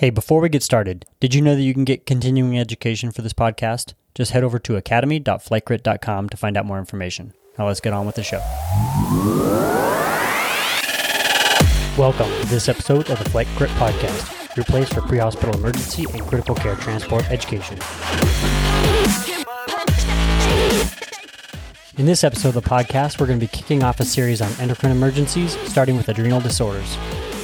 Hey, before we get started, did you know that you can get continuing education for this podcast? Just head over to academy.flightcrit.com to find out more information. Now let's get on with the show. Welcome to this episode of the Flight Crit Podcast, your place for pre-hospital emergency and critical care transport education. In this episode of the podcast, we're going to be kicking off a series on endocrine emergencies, starting with adrenal disorders.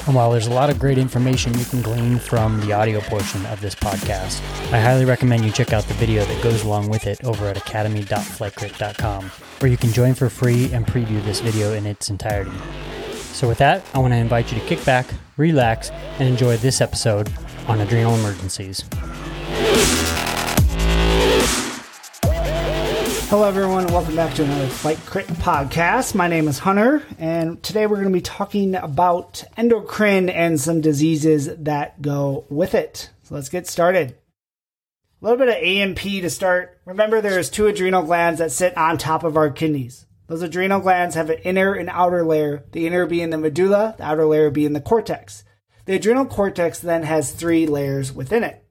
And while there's a lot of great information you can glean from the audio portion of this podcast, I highly recommend you check out the video that goes along with it over at academy.flightcrit.com, where you can join for free and preview this video in its entirety. So, with that, I want to invite you to kick back, relax, and enjoy this episode on adrenal emergencies. Hello, everyone. Welcome back to another Flight Crit podcast. My name is Hunter, and today we're going to be talking about endocrine and some diseases that go with it. So let's get started. A little bit of AMP to start. Remember, there's two adrenal glands that sit on top of our kidneys. Those adrenal glands have an inner and outer layer, the inner being the medulla, the outer layer being the cortex. The adrenal cortex then has three layers within it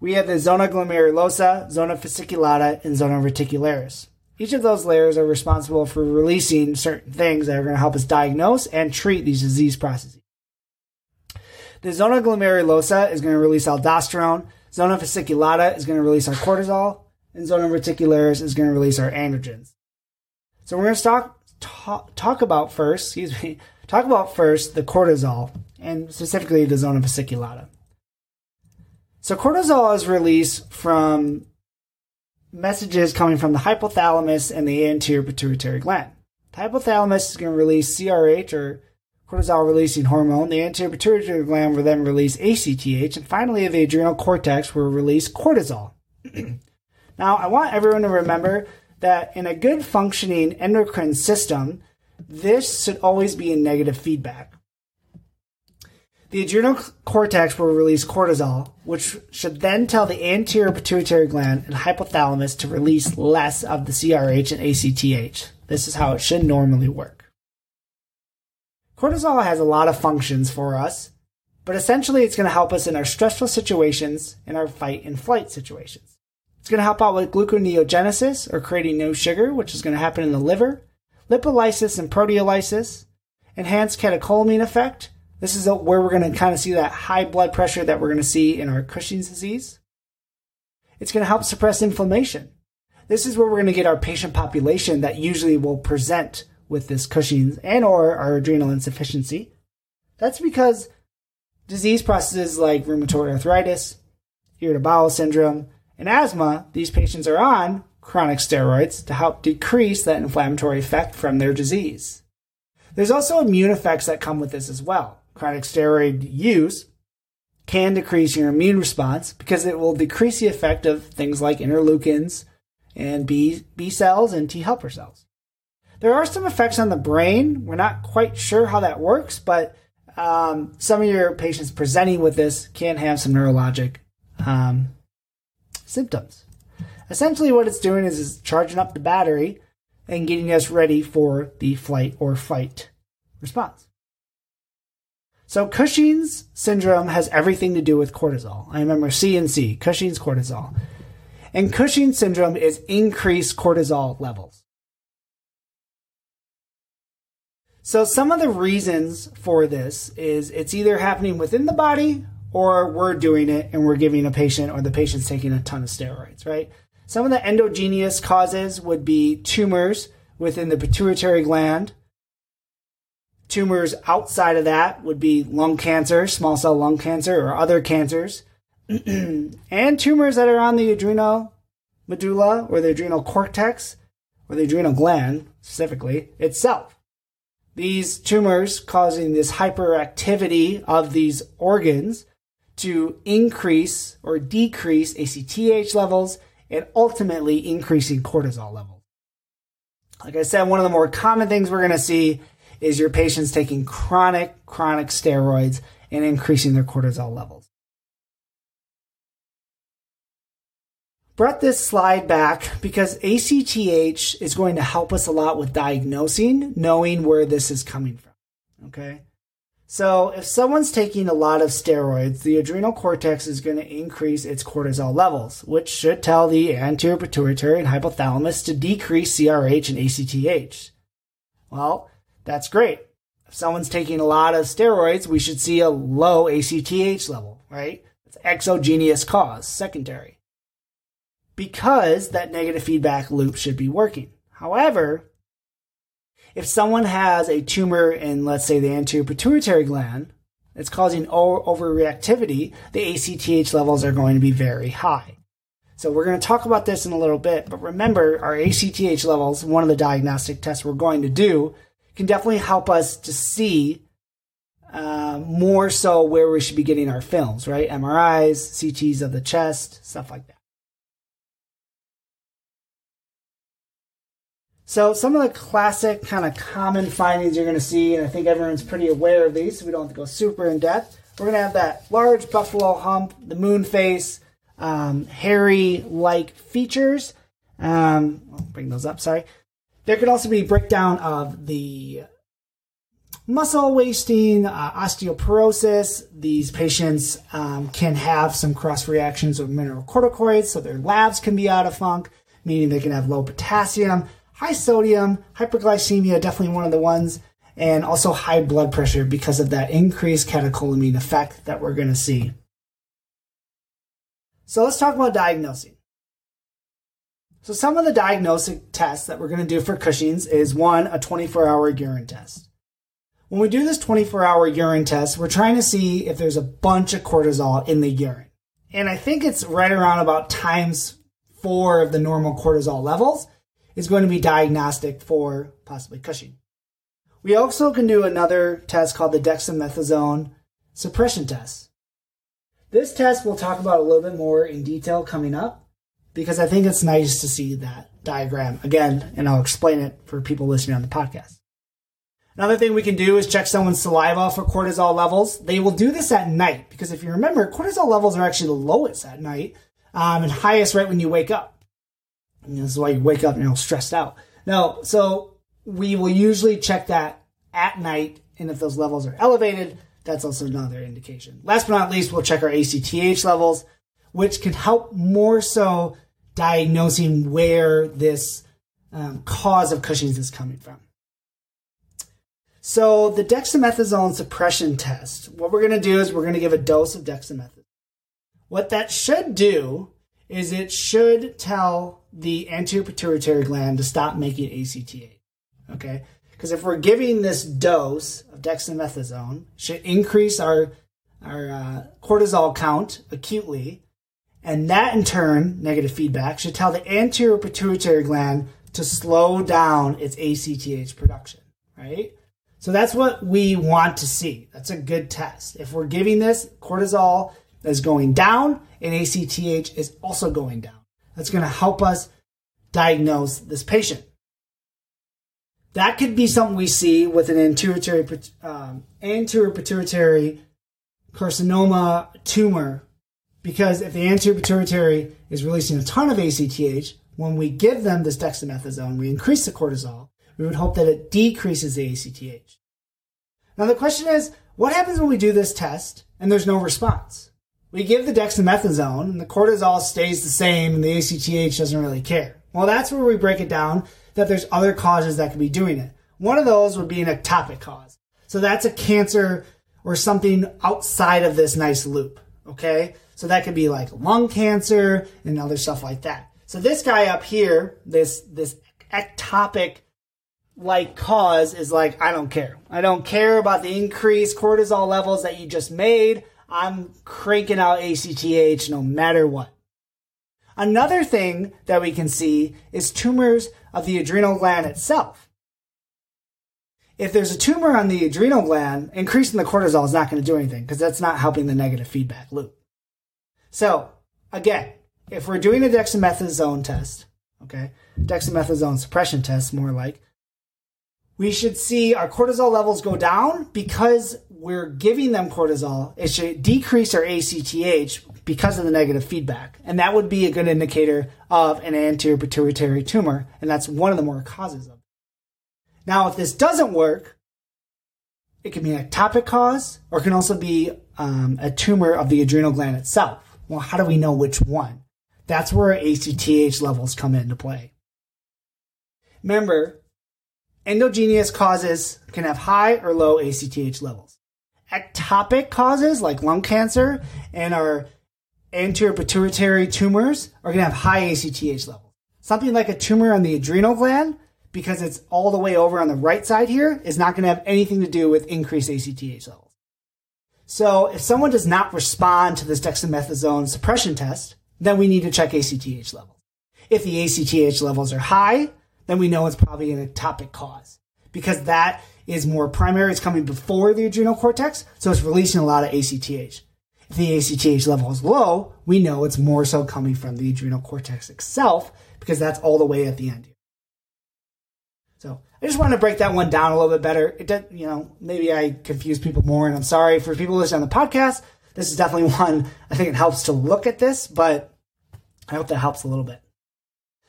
we have the zona glomerulosa, zona fasciculata, and zona reticularis. Each of those layers are responsible for releasing certain things that are going to help us diagnose and treat these disease processes. The zona glomerulosa is going to release aldosterone, zona fasciculata is going to release our cortisol, and zona reticularis is going to release our androgens. So we're going to talk, talk, talk about first, excuse me, talk about first the cortisol, and specifically the zona fasciculata. So cortisol is released from messages coming from the hypothalamus and the anterior pituitary gland. The hypothalamus is going to release CRH or cortisol releasing hormone. The anterior pituitary gland will then release ACTH, and finally the adrenal cortex will release cortisol. now, I want everyone to remember that in a good functioning endocrine system, this should always be in negative feedback. The adrenal cortex will release cortisol, which should then tell the anterior pituitary gland and hypothalamus to release less of the CRH and ACTH. This is how it should normally work. Cortisol has a lot of functions for us, but essentially it's going to help us in our stressful situations and our fight and flight situations. It's going to help out with gluconeogenesis or creating new sugar, which is going to happen in the liver, lipolysis and proteolysis, enhanced catecholamine effect, this is where we're going to kind of see that high blood pressure that we're going to see in our Cushing's disease. It's going to help suppress inflammation. This is where we're going to get our patient population that usually will present with this Cushing's and or our adrenal insufficiency. That's because disease processes like rheumatoid arthritis, irritable bowel syndrome, and asthma, these patients are on chronic steroids to help decrease that inflammatory effect from their disease. There's also immune effects that come with this as well chronic steroid use can decrease your immune response because it will decrease the effect of things like interleukins and B, B cells and T helper cells. There are some effects on the brain. We're not quite sure how that works, but um, some of your patients presenting with this can have some neurologic um, symptoms. Essentially, what it's doing is, is charging up the battery and getting us ready for the flight or fight response. So Cushing's syndrome has everything to do with cortisol. I remember C and C, Cushing's cortisol. And Cushing's syndrome is increased cortisol levels. So some of the reasons for this is it's either happening within the body or we're doing it and we're giving a patient or the patient's taking a ton of steroids, right? Some of the endogenous causes would be tumors within the pituitary gland, Tumors outside of that would be lung cancer, small cell lung cancer, or other cancers, and tumors that are on the adrenal medulla or the adrenal cortex or the adrenal gland specifically itself. These tumors causing this hyperactivity of these organs to increase or decrease ACTH levels and ultimately increasing cortisol levels. Like I said, one of the more common things we're going to see is your patients taking chronic, chronic steroids and increasing their cortisol levels. Brought this slide back because ACTH is going to help us a lot with diagnosing, knowing where this is coming from. Okay. So, if someone's taking a lot of steroids, the adrenal cortex is going to increase its cortisol levels, which should tell the anterior pituitary and hypothalamus to decrease CRH and ACTH. Well, that's great. If someone's taking a lot of steroids, we should see a low ACTH level, right? It's exogenous cause, secondary. Because that negative feedback loop should be working. However, if someone has a tumor in, let's say, the anterior pituitary gland, it's causing overreactivity, the ACTH levels are going to be very high. So we're going to talk about this in a little bit, but remember our ACTH levels, one of the diagnostic tests we're going to do, can definitely help us to see uh, more so where we should be getting our films, right? MRIs, CTs of the chest, stuff like that. So some of the classic kind of common findings you're going to see, and I think everyone's pretty aware of these, so we don't have to go super in depth. We're going to have that large buffalo hump, the moon face, um, hairy-like features. Um, I'll bring those up. Sorry. There could also be breakdown of the muscle wasting, uh, osteoporosis. These patients um, can have some cross reactions with mineralocorticoids, so their labs can be out of funk, meaning they can have low potassium high sodium, hyperglycemia, definitely one of the ones, and also high blood pressure because of that increased catecholamine effect that we're going to see. So let's talk about diagnosing. So some of the diagnostic tests that we're going to do for Cushing's is one, a 24 hour urine test. When we do this 24 hour urine test, we're trying to see if there's a bunch of cortisol in the urine. And I think it's right around about times four of the normal cortisol levels is going to be diagnostic for possibly Cushing. We also can do another test called the dexamethasone suppression test. This test we'll talk about a little bit more in detail coming up because I think it's nice to see that diagram again, and I'll explain it for people listening on the podcast. Another thing we can do is check someone's saliva for cortisol levels. They will do this at night because if you remember, cortisol levels are actually the lowest at night um, and highest right when you wake up. And this is why you wake up and you know stressed out. No, so we will usually check that at night, and if those levels are elevated, that's also another indication. Last but not least, we'll check our ACTH levels, which can help more so diagnosing where this um, cause of Cushing's is coming from. So the dexamethasone suppression test, what we're going to do is we're going to give a dose of dexamethasone. What that should do is it should tell the anterior pituitary gland to stop making ACTH. Okay? Because if we're giving this dose of dexamethasone, should increase our our uh, cortisol count acutely, and that in turn, negative feedback, should tell the anterior pituitary gland to slow down its ACTH production, right? So that's what we want to see. That's a good test. If we're giving this, cortisol is going down and ACTH is also going down. That's going to help us diagnose this patient. That could be something we see with an anterior, um, anterior pituitary carcinoma tumor, because if the anterior pituitary is releasing a ton of ACTH, when we give them this dexamethasone, we increase the cortisol, we would hope that it decreases the ACTH. Now the question is, what happens when we do this test and there's no response? We give the dexamethasone and the cortisol stays the same and the ACTH doesn't really care. Well, that's where we break it down that there's other causes that could be doing it. One of those would be an ectopic cause. So that's a cancer or something outside of this nice loop. Okay. So that could be like lung cancer and other stuff like that. So this guy up here, this, this ectopic like cause is like, I don't care. I don't care about the increased cortisol levels that you just made. I'm cranking out ACTH no matter what. Another thing that we can see is tumors of the adrenal gland itself. If there's a tumor on the adrenal gland, increasing the cortisol is not going to do anything because that's not helping the negative feedback loop. So, again, if we're doing a dexamethasone test, okay, dexamethasone suppression test more like, we should see our cortisol levels go down because we're giving them cortisol. It should decrease our ACTH because of the negative feedback. And that would be a good indicator of an anterior pituitary tumor. And that's one of the more causes of it. Now, if this doesn't work, it can be an ectopic cause, or it can also be um, a tumor of the adrenal gland itself. Well, how do we know which one? That's where ACTH levels come into play. Remember, endogenous causes can have high or low ACTH levels. Ectopic causes like lung cancer and our anterior pituitary tumors are going to have high ACTH levels. Something like a tumor on the adrenal gland, because it's all the way over on the right side here, is not going to have anything to do with increased ACTH levels. So if someone does not respond to this dexamethasone suppression test, then we need to check ACTH levels. If the ACTH levels are high, then we know it's probably an ectopic cause because that is more primary. It's coming before the adrenal cortex, so it's releasing a lot of ACTH. If the ACTH level is low, we know it's more so coming from the adrenal cortex itself because that's all the way at the end. So I just want to break that one down a little bit better. It does, you know, maybe I confuse people more, and I'm sorry for people listening on the podcast. This is definitely one I think it helps to look at this, but I hope that helps a little bit.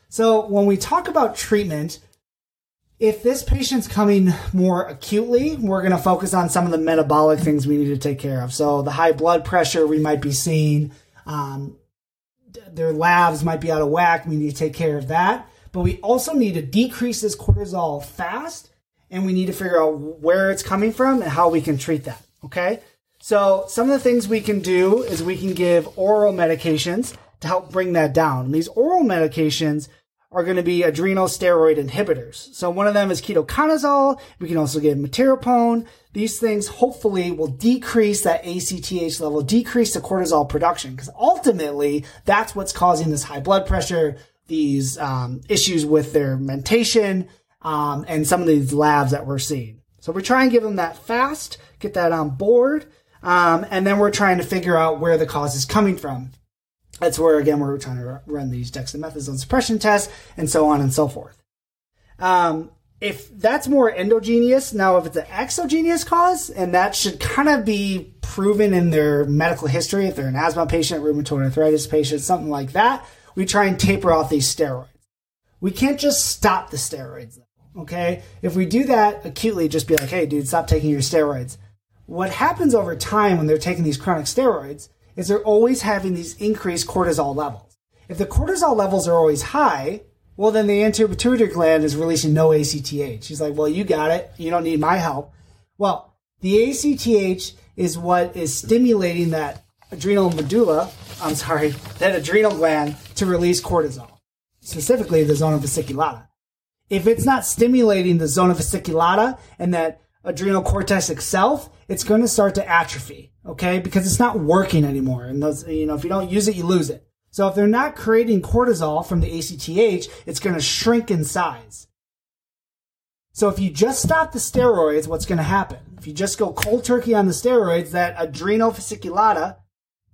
So when we talk about treatment, if this patient's coming more acutely, we're going to focus on some of the metabolic things we need to take care of. So the high blood pressure we might be seeing, um, their labs might be out of whack. We need to take care of that. But we also need to decrease this cortisol fast, and we need to figure out where it's coming from and how we can treat that. Okay. So some of the things we can do is we can give oral medications to help bring that down. And these oral medications are going to be adrenal steroid inhibitors. So one of them is ketoconazole. We can also give metyrapone. These things hopefully will decrease that ACTH level, decrease the cortisol production, because ultimately that's what's causing this high blood pressure, these um, issues with their mentation, um, and some of these labs that we're seeing. So we try and give them that fast, get that on board, um, and then we're trying to figure out where the cause is coming from. That's where, again, we're trying to run these dexamethasone suppression tests and so on and so forth. Um, if that's more endogenous, now if it's an exogenous cause, and that should kind of be proven in their medical history, if they're an asthma patient, rheumatoid arthritis patient, something like that, we try and taper off these steroids. We can't just stop the steroids, okay? If we do that acutely, just be like, hey, dude, stop taking your steroids. What happens over time when they're taking these chronic steroids is they're always having these increased cortisol levels. If the cortisol levels are always high, well, then the anterior pituitary gland is releasing no ACTH. He's like, well, you got it. You don't need my help. Well, the ACTH is what is stimulating that adrenal medulla, I'm sorry, that adrenal gland to release cortisol, specifically the zona fasciculata. If it's not stimulating the zona fasciculata and that adrenal cortex itself, it's going to start to atrophy okay? Because it's not working anymore. And those, you know, if you don't use it, you lose it. So if they're not creating cortisol from the ACTH, it's going to shrink in size. So if you just stop the steroids, what's going to happen? If you just go cold turkey on the steroids, that adrenal fasciculata,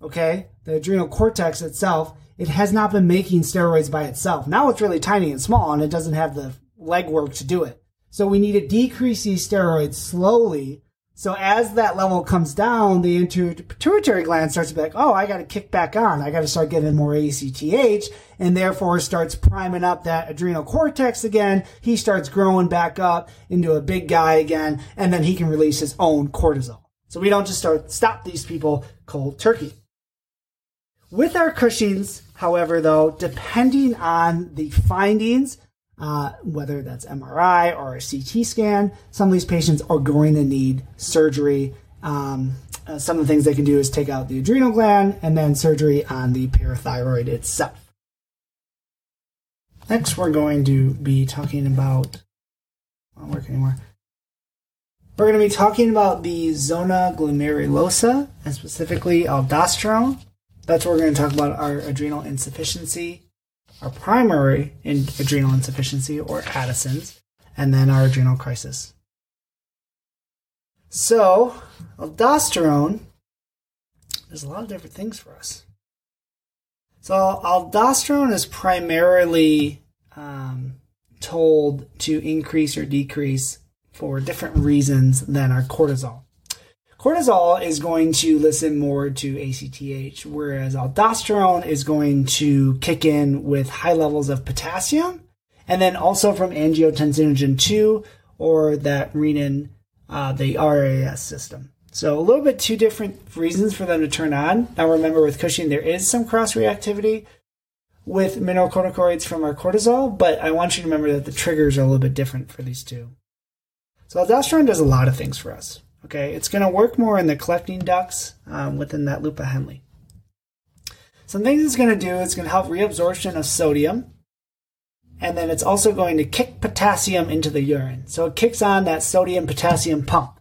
okay, the adrenal cortex itself, it has not been making steroids by itself. Now it's really tiny and small and it doesn't have the legwork to do it. So we need to decrease these steroids slowly so as that level comes down, the pituitary gland starts to be like, oh, I got to kick back on. I got to start getting more ACTH and therefore starts priming up that adrenal cortex again. He starts growing back up into a big guy again, and then he can release his own cortisol. So we don't just start stop these people cold turkey. With our Cushing's, however, though, depending on the findings, uh, whether that's MRI or a CT scan. Some of these patients are going to need surgery. Um, uh, some of the things they can do is take out the adrenal gland and then surgery on the parathyroid itself. Next, we're going to be talking about. Won't work anymore. We're going to be talking about the zona glomerulosa and specifically aldosterone. That's what we're going to talk about our adrenal insufficiency our primary in adrenal insufficiency or Addison's, and then our adrenal crisis. So, aldosterone, there's a lot of different things for us. So, aldosterone is primarily um, told to increase or decrease for different reasons than our cortisol. Cortisol is going to listen more to ACTH, whereas aldosterone is going to kick in with high levels of potassium and then also from angiotensinogen 2 or that renin uh, the RAS system. So a little bit two different reasons for them to turn on. Now remember with Cushing there is some cross reactivity with mineralocorticoids from our cortisol, but I want you to remember that the triggers are a little bit different for these two. So aldosterone does a lot of things for us. Okay, it's going to work more in the collecting ducts um, within that loop of Henle. Some things it's going to do is going to help reabsorption of sodium, and then it's also going to kick potassium into the urine. So it kicks on that sodium potassium pump.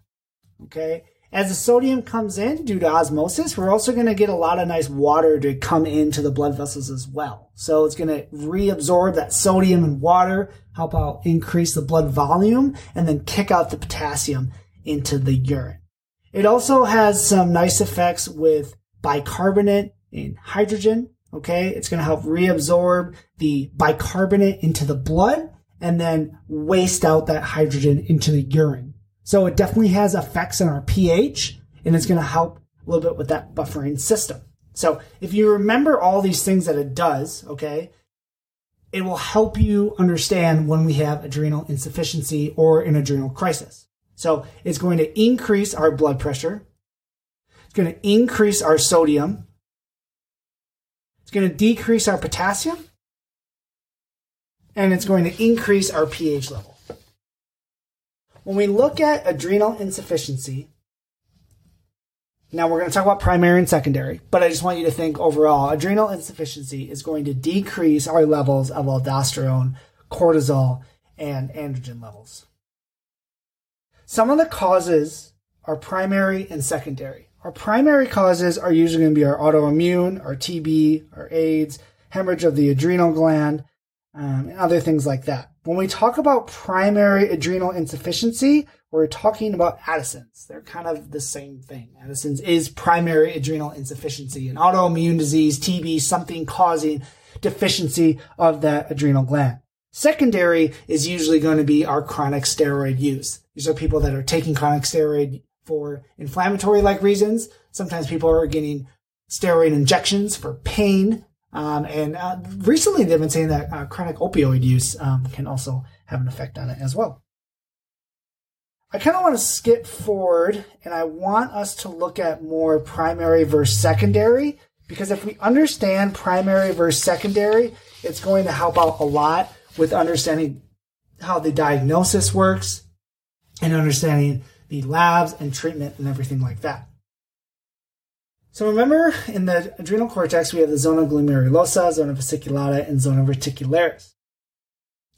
Okay, as the sodium comes in due to osmosis, we're also going to get a lot of nice water to come into the blood vessels as well. So it's going to reabsorb that sodium and water, help out increase the blood volume, and then kick out the potassium into the urine. It also has some nice effects with bicarbonate and hydrogen. Okay. It's going to help reabsorb the bicarbonate into the blood and then waste out that hydrogen into the urine. So it definitely has effects on our pH and it's going to help a little bit with that buffering system. So if you remember all these things that it does, okay, it will help you understand when we have adrenal insufficiency or an adrenal crisis. So it's going to increase our blood pressure. It's going to increase our sodium. It's going to decrease our potassium. And it's going to increase our pH level. When we look at adrenal insufficiency, now we're going to talk about primary and secondary, but I just want you to think overall adrenal insufficiency is going to decrease our levels of aldosterone, cortisol, and androgen levels. Some of the causes are primary and secondary. Our primary causes are usually going to be our autoimmune, our TB, our AIDS, hemorrhage of the adrenal gland, um, and other things like that. When we talk about primary adrenal insufficiency, we're talking about Addison's. They're kind of the same thing. Addison's is primary adrenal insufficiency, an autoimmune disease, TB, something causing deficiency of that adrenal gland. Secondary is usually going to be our chronic steroid use. These are people that are taking chronic steroid for inflammatory like reasons. Sometimes people are getting steroid injections for pain. Um, and uh, recently, they've been saying that uh, chronic opioid use um, can also have an effect on it as well. I kind of want to skip forward and I want us to look at more primary versus secondary because if we understand primary versus secondary, it's going to help out a lot with understanding how the diagnosis works and understanding the labs and treatment and everything like that. So remember, in the adrenal cortex, we have the zona glomerulosa, zona fasciculata, and zona reticularis.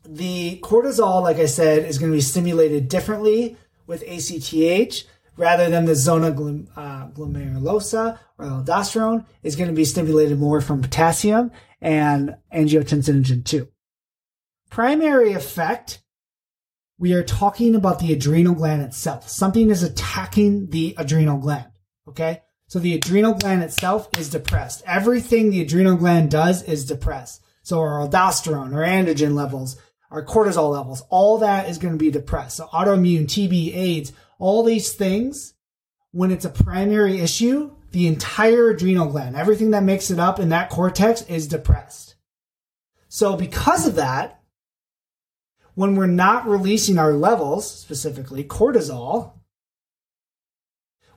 The cortisol, like I said, is going to be stimulated differently with ACTH rather than the zona uh, glomerulosa or aldosterone is going to be stimulated more from potassium and angiotensinogen 2. Primary effect, we are talking about the adrenal gland itself. Something is attacking the adrenal gland. Okay. So the adrenal gland itself is depressed. Everything the adrenal gland does is depressed. So our aldosterone, our androgen levels, our cortisol levels, all that is going to be depressed. So autoimmune, TB, AIDS, all these things, when it's a primary issue, the entire adrenal gland, everything that makes it up in that cortex is depressed. So because of that, when we're not releasing our levels, specifically cortisol,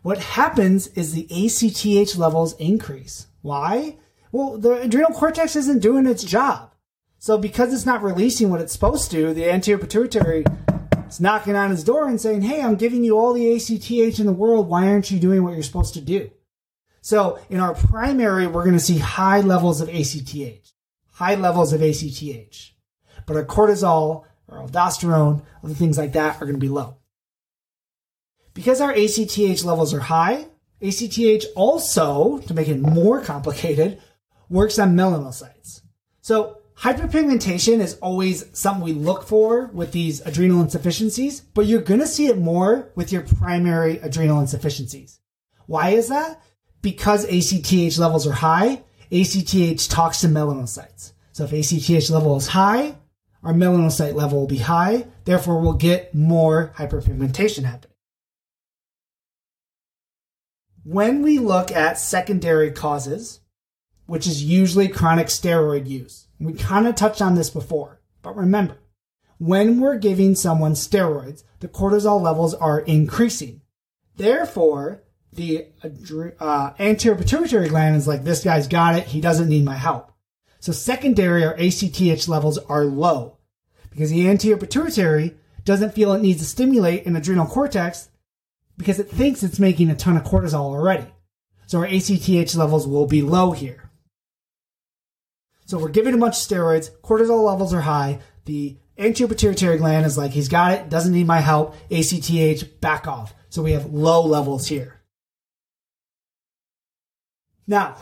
what happens is the ACTH levels increase. Why? Well, the adrenal cortex isn't doing its job. So because it's not releasing what it's supposed to, the anterior pituitary is knocking on his door and saying, Hey, I'm giving you all the ACTH in the world. Why aren't you doing what you're supposed to do? So in our primary, we're going to see high levels of ACTH, high levels of ACTH, but our cortisol, our aldosterone, other things like that are going to be low. Because our ACTH levels are high, ACTH also, to make it more complicated, works on melanocytes. So hyperpigmentation is always something we look for with these adrenal insufficiencies, but you're going to see it more with your primary adrenal insufficiencies. Why is that? Because ACTH levels are high, ACTH talks to melanocytes. So if ACTH level is high, our melanocyte level will be high, therefore we'll get more hyperpigmentation happening. When we look at secondary causes, which is usually chronic steroid use, we kind of touched on this before, but remember, when we're giving someone steroids, the cortisol levels are increasing. Therefore, the uh, anterior pituitary gland is like, this guy's got it. He doesn't need my help. So secondary or ACTH levels are low because the anterior pituitary doesn't feel it needs to stimulate an adrenal cortex because it thinks it's making a ton of cortisol already. So our ACTH levels will be low here. So we're giving a bunch of steroids, cortisol levels are high, the anterior pituitary gland is like, he's got it, doesn't need my help, ACTH, back off. So we have low levels here. Now,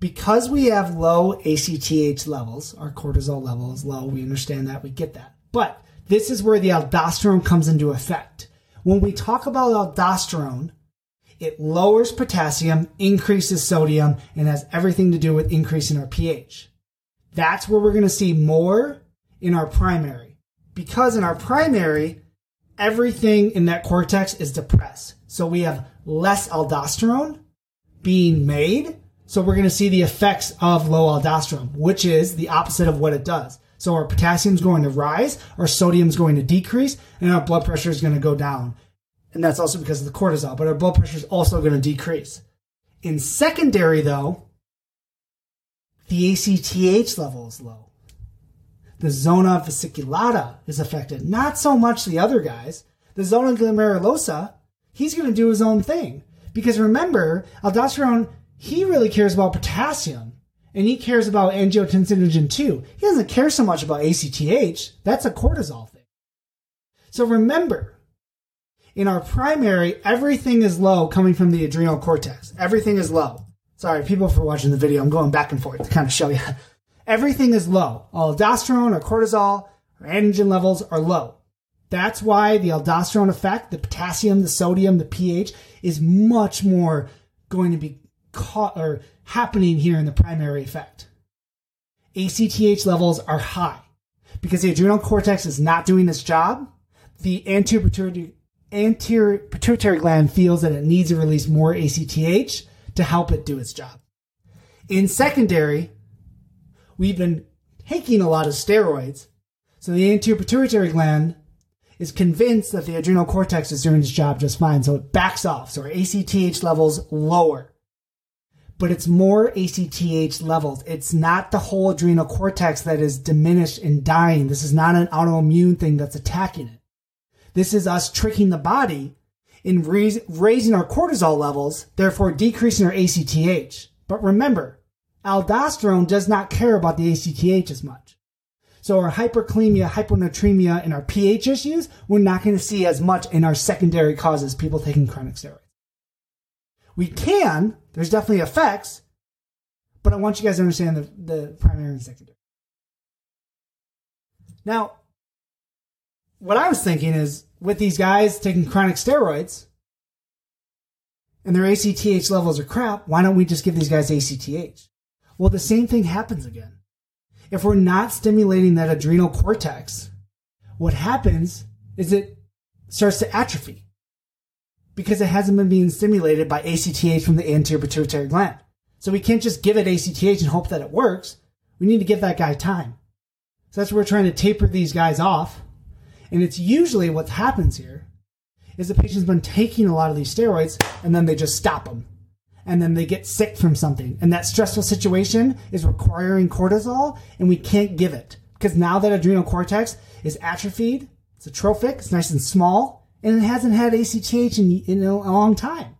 because we have low ACTH levels, our cortisol level is low, we understand that, we get that. But this is where the aldosterone comes into effect. When we talk about aldosterone, it lowers potassium, increases sodium, and has everything to do with increasing our pH. That's where we're going to see more in our primary. Because in our primary, everything in that cortex is depressed. So we have less aldosterone being made. So we're going to see the effects of low aldosterone, which is the opposite of what it does. So our potassium is going to rise, our sodium is going to decrease, and our blood pressure is going to go down. And that's also because of the cortisol, but our blood pressure is also going to decrease. In secondary, though, the ACTH level is low. The zona fasciculata is affected, not so much the other guys. The zona glomerulosa, he's going to do his own thing. Because remember, aldosterone, he really cares about potassium and he cares about angiotensinogen too. He doesn't care so much about ACTH. That's a cortisol thing. So remember, in our primary, everything is low coming from the adrenal cortex. Everything is low. Sorry, people for watching the video. I'm going back and forth to kind of show you. Everything is low. Aldosterone or cortisol or androgen levels are low. That's why the aldosterone effect, the potassium, the sodium, the pH is much more going to be caught or happening here in the primary effect. ACTH levels are high because the adrenal cortex is not doing its job. The anterior pituitary, anterior pituitary gland feels that it needs to release more ACTH to help it do its job. In secondary, we've been taking a lot of steroids, so the anterior pituitary gland is convinced that the adrenal cortex is doing its job just fine, so it backs off. So our ACTH levels lower but it's more ACTH levels. It's not the whole adrenal cortex that is diminished and dying. This is not an autoimmune thing that's attacking it. This is us tricking the body in raising our cortisol levels, therefore decreasing our ACTH. But remember, aldosterone does not care about the ACTH as much. So our hyperkalemia, hyponatremia, and our pH issues, we're not going to see as much in our secondary causes, people taking chronic steroids. We can, there's definitely effects, but I want you guys to understand the, the primary and secondary. Now, what I was thinking is with these guys taking chronic steroids and their ACTH levels are crap, why don't we just give these guys ACTH? Well, the same thing happens again. If we're not stimulating that adrenal cortex, what happens is it starts to atrophy because it hasn't been being stimulated by ACTH from the anterior pituitary gland. So we can't just give it ACTH and hope that it works. We need to give that guy time. So that's where we're trying to taper these guys off. And it's usually what happens here is the patient's been taking a lot of these steroids and then they just stop them. And then they get sick from something. And that stressful situation is requiring cortisol and we can't give it. Because now that adrenal cortex is atrophied, it's atrophic, it's nice and small, and it hasn't had ACTH in, a long time.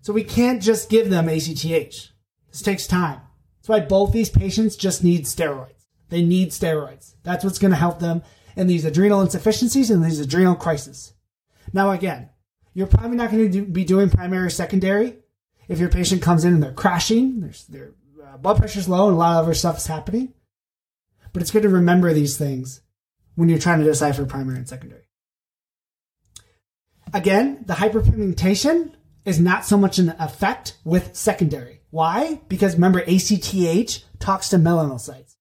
So we can't just give them ACTH. This takes time. That's why both these patients just need steroids. They need steroids. That's what's going to help them in these adrenal insufficiencies and these adrenal crises. Now, again, you're probably not going to do, be doing primary or secondary if your patient comes in and they're crashing, their, their uh, blood pressure's low, and a lot of other stuff is happening. But it's good to remember these things when you're trying to decipher primary and secondary. Again, the hyperpigmentation is not so much an effect with secondary. Why? Because remember, ACTH talks to melanocytes.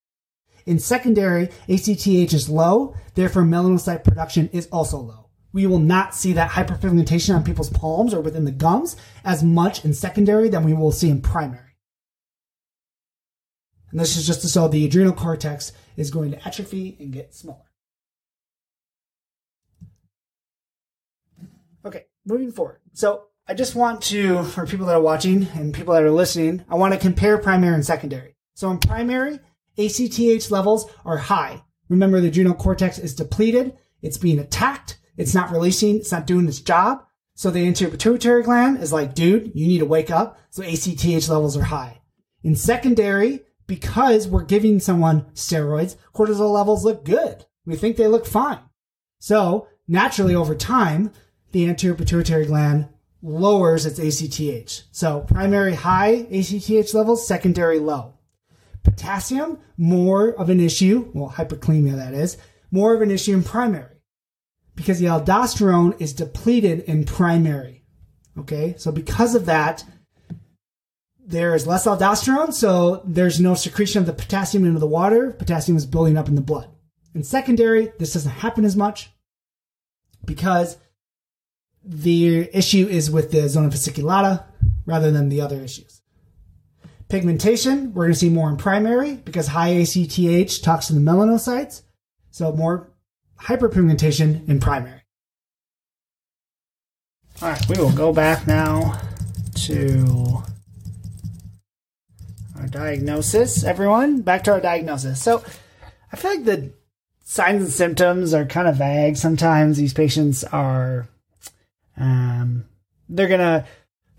In secondary, ACTH is low, therefore melanocyte production is also low. We will not see that hyperpigmentation on people's palms or within the gums as much in secondary than we will see in primary. And this is just to show the adrenal cortex is going to atrophy and get smaller. Okay, moving forward. So I just want to, for people that are watching and people that are listening, I want to compare primary and secondary. So in primary, ACTH levels are high. Remember, the adrenal cortex is depleted. It's being attacked. It's not releasing. It's not doing its job. So the anterior pituitary gland is like, dude, you need to wake up. So ACTH levels are high. In secondary, because we're giving someone steroids, cortisol levels look good. We think they look fine. So naturally over time, the anterior pituitary gland lowers its ACTH. So primary high ACTH levels, secondary low. Potassium, more of an issue, well, hyperkalemia that is, more of an issue in primary because the aldosterone is depleted in primary. Okay, so because of that, there is less aldosterone, so there's no secretion of the potassium into the water. Potassium is building up in the blood. In secondary, this doesn't happen as much because the issue is with the zona fasciculata rather than the other issues. Pigmentation, we're going to see more in primary because high ACTH talks to the melanocytes. So more hyperpigmentation in primary. All right, we will go back now to our diagnosis. Everyone, back to our diagnosis. So I feel like the signs and symptoms are kind of vague. Sometimes these patients are, um, they're gonna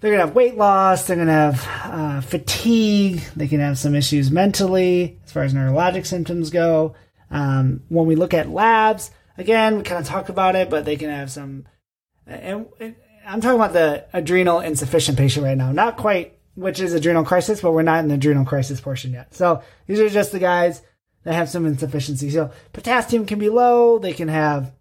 they're gonna have weight loss. They're gonna have uh, fatigue. They can have some issues mentally as far as neurologic symptoms go. Um, when we look at labs, again, we kind of talked about it, but they can have some. And, and I'm talking about the adrenal insufficient patient right now. Not quite, which is adrenal crisis, but we're not in the adrenal crisis portion yet. So these are just the guys that have some insufficiency. So potassium can be low. They can have.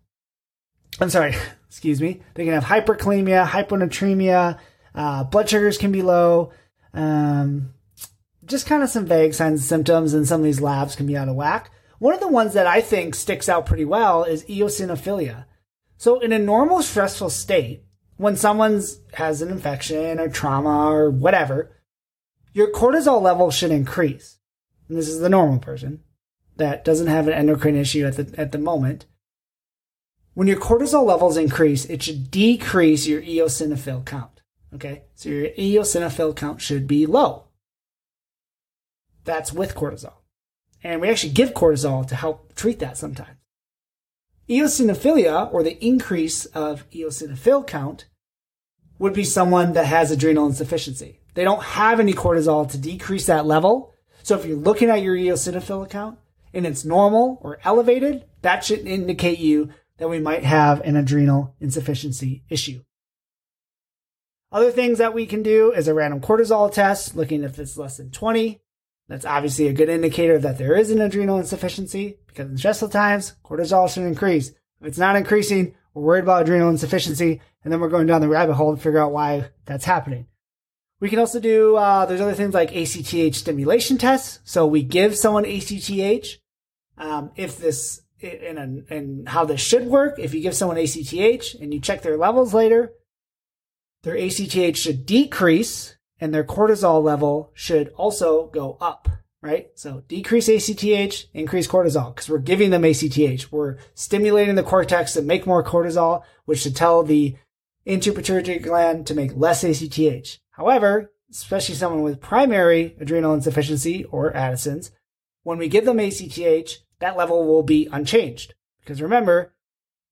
I'm sorry, excuse me. They can have hyperkalemia, hyponatremia. Uh, blood sugars can be low. Um, just kind of some vague signs and symptoms, and some of these labs can be out of whack. One of the ones that I think sticks out pretty well is eosinophilia. So in a normal stressful state, when someone has an infection or trauma or whatever, your cortisol level should increase. And this is the normal person that doesn't have an endocrine issue at the at the moment. When your cortisol levels increase, it should decrease your eosinophil count. Okay, so your eosinophil count should be low. That's with cortisol. And we actually give cortisol to help treat that sometimes. Eosinophilia, or the increase of eosinophil count, would be someone that has adrenal insufficiency. They don't have any cortisol to decrease that level. So if you're looking at your eosinophil count and it's normal or elevated, that should indicate you that we might have an adrenal insufficiency issue. Other things that we can do is a random cortisol test, looking if it's less than 20. That's obviously a good indicator that there is an adrenal insufficiency because in stressful times, cortisol should increase. If it's not increasing, we're worried about adrenal insufficiency, and then we're going down the rabbit hole to figure out why that's happening. We can also do, uh, there's other things like ACTH stimulation tests. So we give someone ACTH. Um, if this, in, a, in how this should work, if you give someone ACTH and you check their levels later, their ACTH should decrease and their cortisol level should also go up, right? So decrease ACTH, increase cortisol because we're giving them ACTH. We're stimulating the cortex to make more cortisol, which should tell the anterior gland to make less ACTH. However, especially someone with primary adrenal insufficiency or Addison's, when we give them ACTH, that level will be unchanged. Because remember,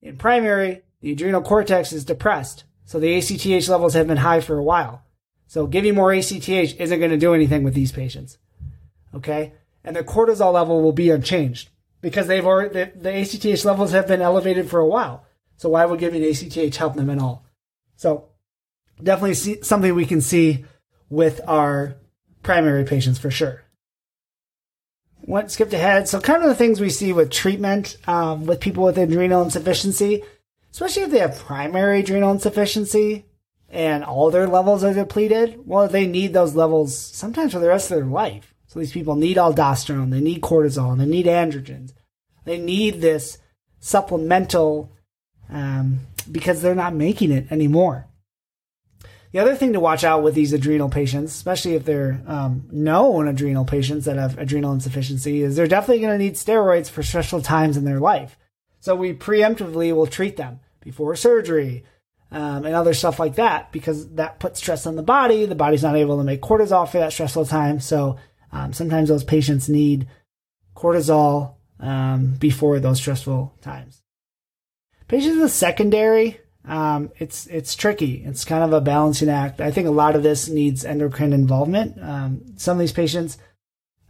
in primary, the adrenal cortex is depressed. So the ACTH levels have been high for a while. So giving more ACTH isn't going to do anything with these patients. Okay? And the cortisol level will be unchanged because they've already, the, the ACTH levels have been elevated for a while. So why would giving ACTH help them at all? So definitely see, something we can see with our primary patients for sure. Went skipped ahead. So kind of the things we see with treatment um, with people with adrenal insufficiency especially if they have primary adrenal insufficiency and all their levels are depleted, well, they need those levels sometimes for the rest of their life. So these people need aldosterone, they need cortisol, they need androgens. They need this supplemental um, because they're not making it anymore. The other thing to watch out with these adrenal patients, especially if they're um, known adrenal patients that have adrenal insufficiency, is they're definitely going to need steroids for stressful times in their life. So we preemptively will treat them before surgery um, and other stuff like that because that puts stress on the body. The body's not able to make cortisol for that stressful time. So um, sometimes those patients need cortisol um, before those stressful times. Patients with secondary, um, it's it's tricky. It's kind of a balancing act. I think a lot of this needs endocrine involvement. Um, some of these patients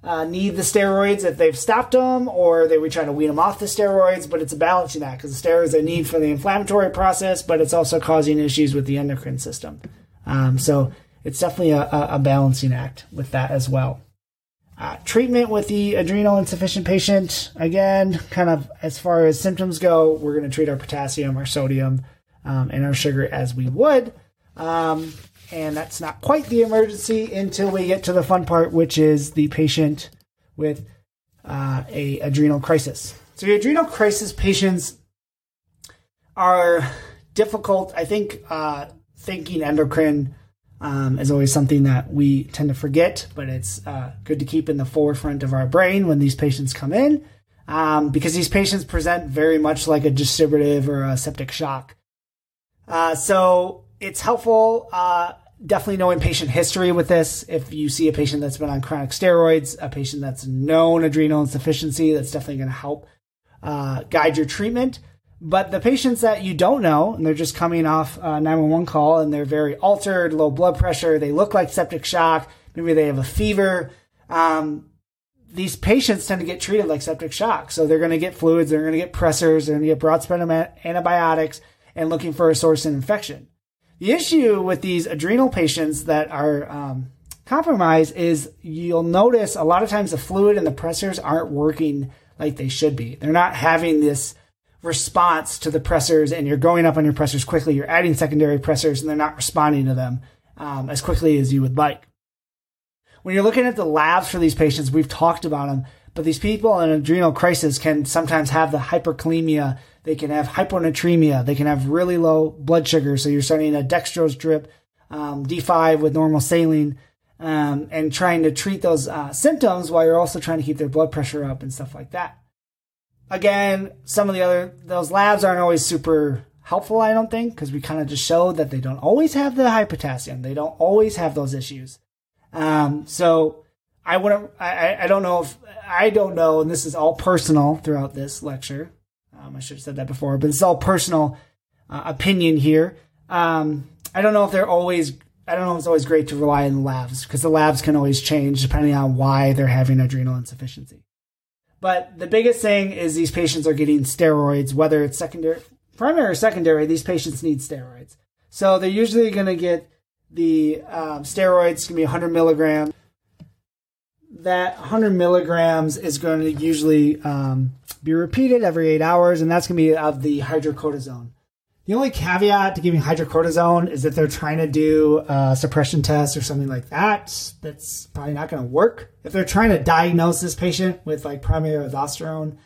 uh, need the steroids if they've stopped them, or they were trying to wean them off the steroids. But it's a balancing act because the steroids they need for the inflammatory process, but it's also causing issues with the endocrine system. Um, so it's definitely a, a, balancing act with that as well. Uh, treatment with the adrenal insufficient patient, again, kind of as far as symptoms go, we're going to treat our potassium, our sodium, um, and our sugar as we would. Um, and that's not quite the emergency until we get to the fun part, which is the patient with uh, a adrenal crisis. So, adrenal crisis patients are difficult. I think uh, thinking endocrine um, is always something that we tend to forget, but it's uh, good to keep in the forefront of our brain when these patients come in, um, because these patients present very much like a distributive or a septic shock. Uh, so it's helpful, uh, definitely knowing patient history with this. If you see a patient that's been on chronic steroids, a patient that's known adrenal insufficiency, that's definitely going to help uh, guide your treatment. But the patients that you don't know, and they're just coming off a 911 call and they're very altered, low blood pressure, they look like septic shock, maybe they have a fever. Um, these patients tend to get treated like septic shock. So they're going to get fluids, they're going to get pressors, they're going to get broad spectrum antibiotics and looking for a source of infection. The issue with these adrenal patients that are um, compromised is you'll notice a lot of times the fluid and the pressors aren't working like they should be. They're not having this response to the pressors, and you're going up on your pressors quickly. You're adding secondary pressors, and they're not responding to them um, as quickly as you would like. When you're looking at the labs for these patients, we've talked about them, but these people in adrenal crisis can sometimes have the hyperkalemia they can have hyponatremia. They can have really low blood sugar. So you're starting a dextrose drip, um, D5 with normal saline, um, and trying to treat those uh, symptoms while you're also trying to keep their blood pressure up and stuff like that. Again, some of the other, those labs aren't always super helpful, I don't think, because we kind of just showed that they don't always have the high potassium. They don't always have those issues. Um, so I wouldn't, I, I don't know if, I don't know, and this is all personal throughout this lecture. Um, I should have said that before, but it's all personal uh, opinion here. Um, I don't know if they're always. I don't know if it's always great to rely on the labs because the labs can always change depending on why they're having adrenal insufficiency. But the biggest thing is these patients are getting steroids, whether it's secondary, primary or secondary. These patients need steroids, so they're usually going to get the um, steroids. to be 100 milligrams that 100 milligrams is going to usually um, be repeated every eight hours, and that's going to be of the hydrocortisone. The only caveat to giving hydrocortisone is if they're trying to do a suppression test or something like that. That's probably not going to work. If they're trying to diagnose this patient with like primary aldosterone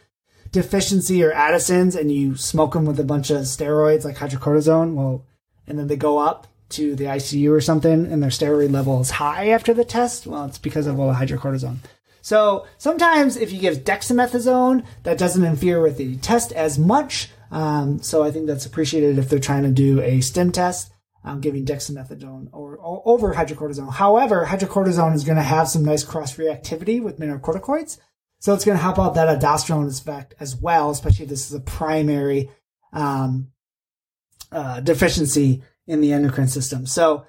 deficiency or Addison's, and you smoke them with a bunch of steroids like hydrocortisone, well, and then they go up, to the ICU or something and their steroid level is high after the test, well, it's because of all the hydrocortisone. So sometimes if you give dexamethasone, that doesn't interfere with the test as much. Um, so I think that's appreciated if they're trying to do a stim test, um, giving dexamethasone or, or, over hydrocortisone. However, hydrocortisone is going to have some nice cross reactivity with mineralocorticoids. So it's going to help out that aldosterone effect as well, especially if this is a primary um, uh, deficiency in the endocrine system. So,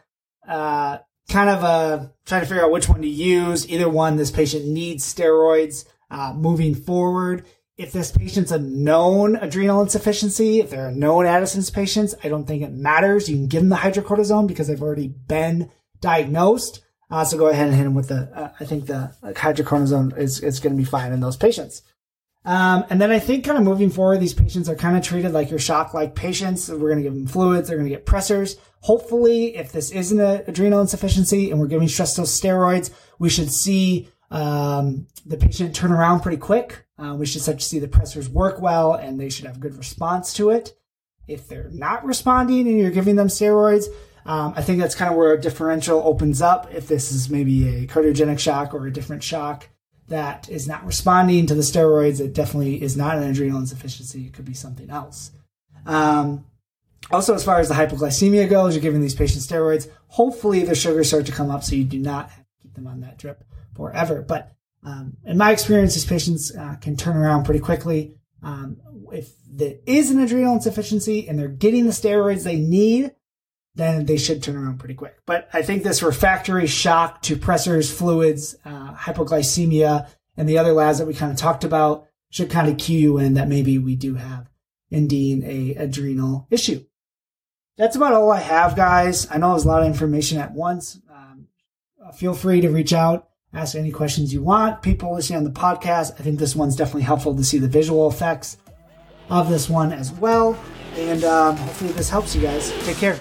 uh, kind of uh, trying to figure out which one to use. Either one, this patient needs steroids uh, moving forward. If this patient's a known adrenal insufficiency, if they're a known Addison's patients, I don't think it matters. You can give them the hydrocortisone because they've already been diagnosed. Uh, so go ahead and hit them with the, uh, I think the hydrocortisone is, is going to be fine in those patients. Um, and then I think kind of moving forward, these patients are kind of treated like your shock like patients. We're going to give them fluids. They're going to get pressors. Hopefully, if this isn't an adrenal insufficiency and we're giving stress dose steroids, we should see um, the patient turn around pretty quick. Uh, we should start to see the pressors work well and they should have a good response to it. If they're not responding and you're giving them steroids, Um, I think that's kind of where a differential opens up. If this is maybe a cardiogenic shock or a different shock that is not responding to the steroids, it definitely is not an adrenal insufficiency. It could be something else. Um, also, as far as the hypoglycemia goes, you're giving these patients steroids. Hopefully, their sugars start to come up, so you do not have to keep them on that drip forever. But um, in my experience, these patients uh, can turn around pretty quickly. Um, if there is an adrenal insufficiency and they're getting the steroids they need, then they should turn around pretty quick. But I think this refractory shock to pressors, fluids, uh, hypoglycemia, and the other labs that we kind of talked about should kind of cue you in that maybe we do have indeed a adrenal issue. That's about all I have, guys. I know was a lot of information at once. Um, feel free to reach out, ask any questions you want. People listening on the podcast, I think this one's definitely helpful to see the visual effects of this one as well. And um, hopefully, this helps you guys. Take care.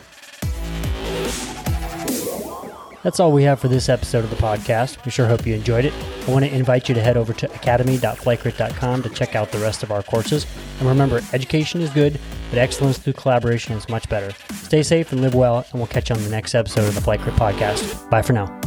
That's all we have for this episode of the podcast. We sure hope you enjoyed it. I want to invite you to head over to academy.flightcrit.com to check out the rest of our courses. And remember, education is good, but excellence through collaboration is much better. Stay safe and live well, and we'll catch you on the next episode of the Flight Crit Podcast. Bye for now.